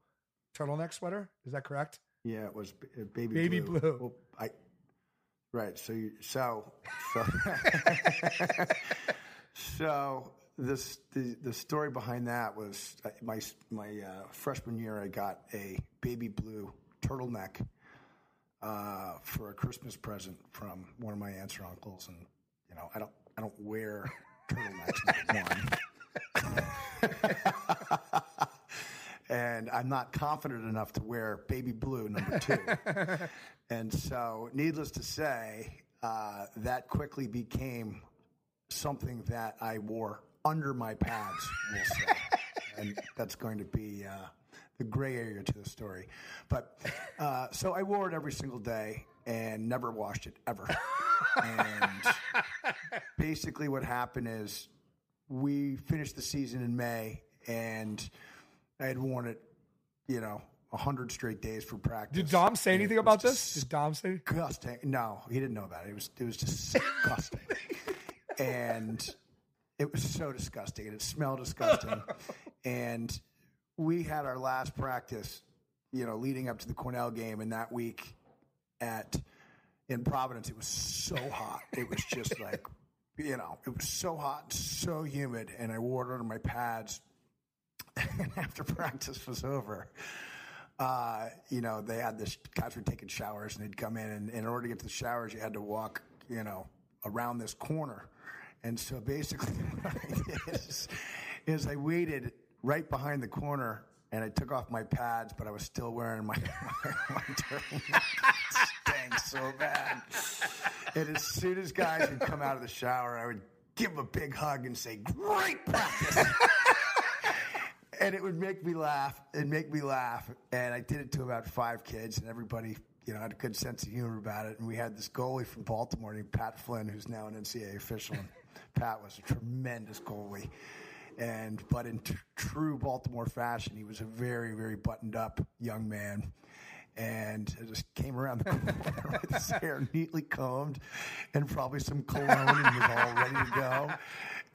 turtleneck sweater. Is that correct? Yeah, it was uh, baby Baby blue. blue. Well, I right. So you, so so so this the the story behind that was uh, my my uh, freshman year. I got a baby blue turtleneck uh, for a Christmas present from one of my aunts or uncles, and you know I don't I don't wear turtlenecks. one. and I'm not confident enough to wear baby blue number two. and so, needless to say, uh, that quickly became something that I wore under my pads, we'll say. and that's going to be uh, the gray area to the story. But uh, so I wore it every single day and never washed it ever. And basically, what happened is we finished the season in May, and I had worn it, you know, hundred straight days for practice. Did Dom say anything about this? Did Dom say? disgusting. No, he didn't know about it. It was it was just disgusting, and it was so disgusting, and it smelled disgusting. and we had our last practice, you know, leading up to the Cornell game, and that week at in Providence, it was so hot. It was just like, you know, it was so hot, and so humid, and I wore it under my pads. And after practice was over, uh, you know, they had this guys were taking showers and they'd come in, and in order to get to the showers, you had to walk, you know, around this corner. And so basically, what I did is, is I waited right behind the corner and I took off my pads, but I was still wearing my, my, my so bad. And as soon as guys would come out of the shower, I would give them a big hug and say, Great practice and it would make me laugh. It'd make me laugh. And I did it to about five kids, and everybody, you know, had a good sense of humor about it. And we had this goalie from Baltimore named Pat Flynn, who's now an NCAA official. And Pat was a tremendous goalie. And but in tr- true Baltimore fashion, he was a very, very buttoned up young man. And I just came around the corner with his hair neatly combed and probably some cologne and was all ready to go.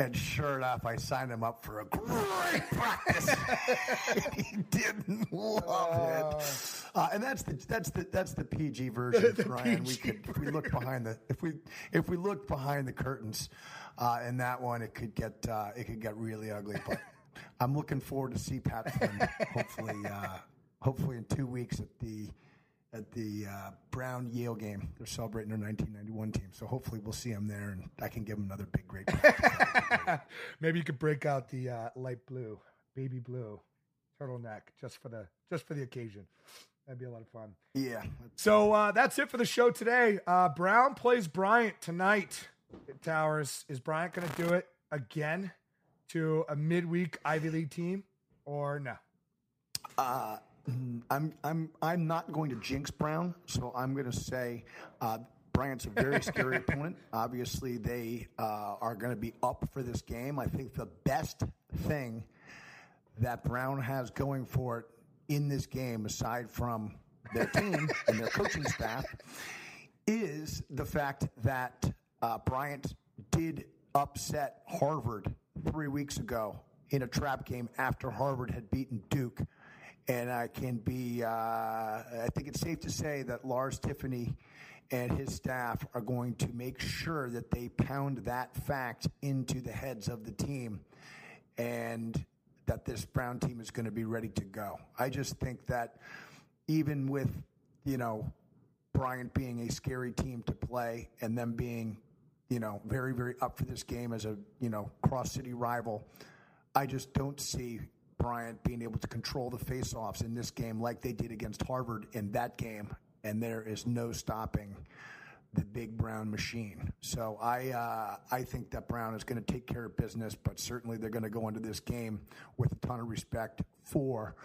And sure enough, I signed him up for a great practice. he didn't love it, uh, and that's the that's the that's the PG version, The Ryan. We could if we look behind the if we if we looked behind the curtains, uh, in that one, it could get uh, it could get really ugly. But I'm looking forward to see Pat Flynn hopefully uh, hopefully in two weeks at the at the uh, Brown Yale game. They're celebrating their 1991 team, so hopefully we'll see him there, and I can give him another big great. Maybe you could break out the uh, light blue, baby blue turtleneck just for the just for the occasion. That'd be a lot of fun. yeah, So uh, that's it for the show today. Uh, Brown plays Bryant tonight at Towers. Is Bryant going to do it again to a midweek Ivy League team or no? Uh, I'm I'm I'm not going to jinx Brown, so I'm going to say uh, Bryant's a very scary opponent. Obviously, they uh, are going to be up for this game. I think the best thing that Brown has going for it in this game, aside from their team and their coaching staff, is the fact that uh, Bryant did upset Harvard three weeks ago in a trap game after Harvard had beaten Duke. And I can be, uh, I think it's safe to say that Lars Tiffany and his staff are going to make sure that they pound that fact into the heads of the team and that this Brown team is going to be ready to go. I just think that even with, you know, Bryant being a scary team to play and them being, you know, very, very up for this game as a, you know, cross city rival, I just don't see Bryant being able to control the faceoffs in this game like they did against Harvard in that game. And there is no stopping the big Brown machine. So I uh, I think that Brown is going to take care of business, but certainly they're going to go into this game with a ton of respect for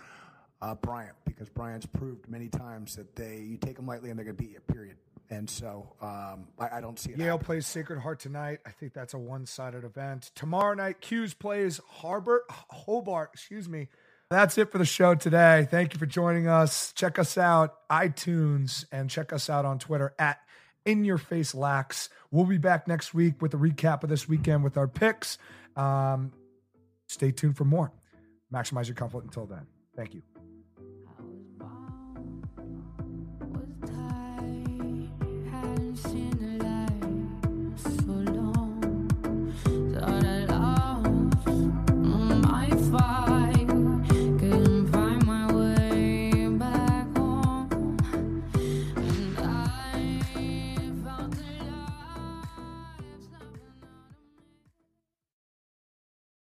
uh, Bryant because Bryant's proved many times that they you take them lightly and they're going to beat you. Period. And so um, I, I don't see it. Yale happening. plays Sacred Heart tonight. I think that's a one-sided event. Tomorrow night, Q's plays Harbor Hobart. Excuse me. That's it for the show today. Thank you for joining us. Check us out iTunes and check us out on Twitter at In Your Face Lax. We'll be back next week with a recap of this weekend with our picks. Um, stay tuned for more. Maximize your comfort until then. Thank you.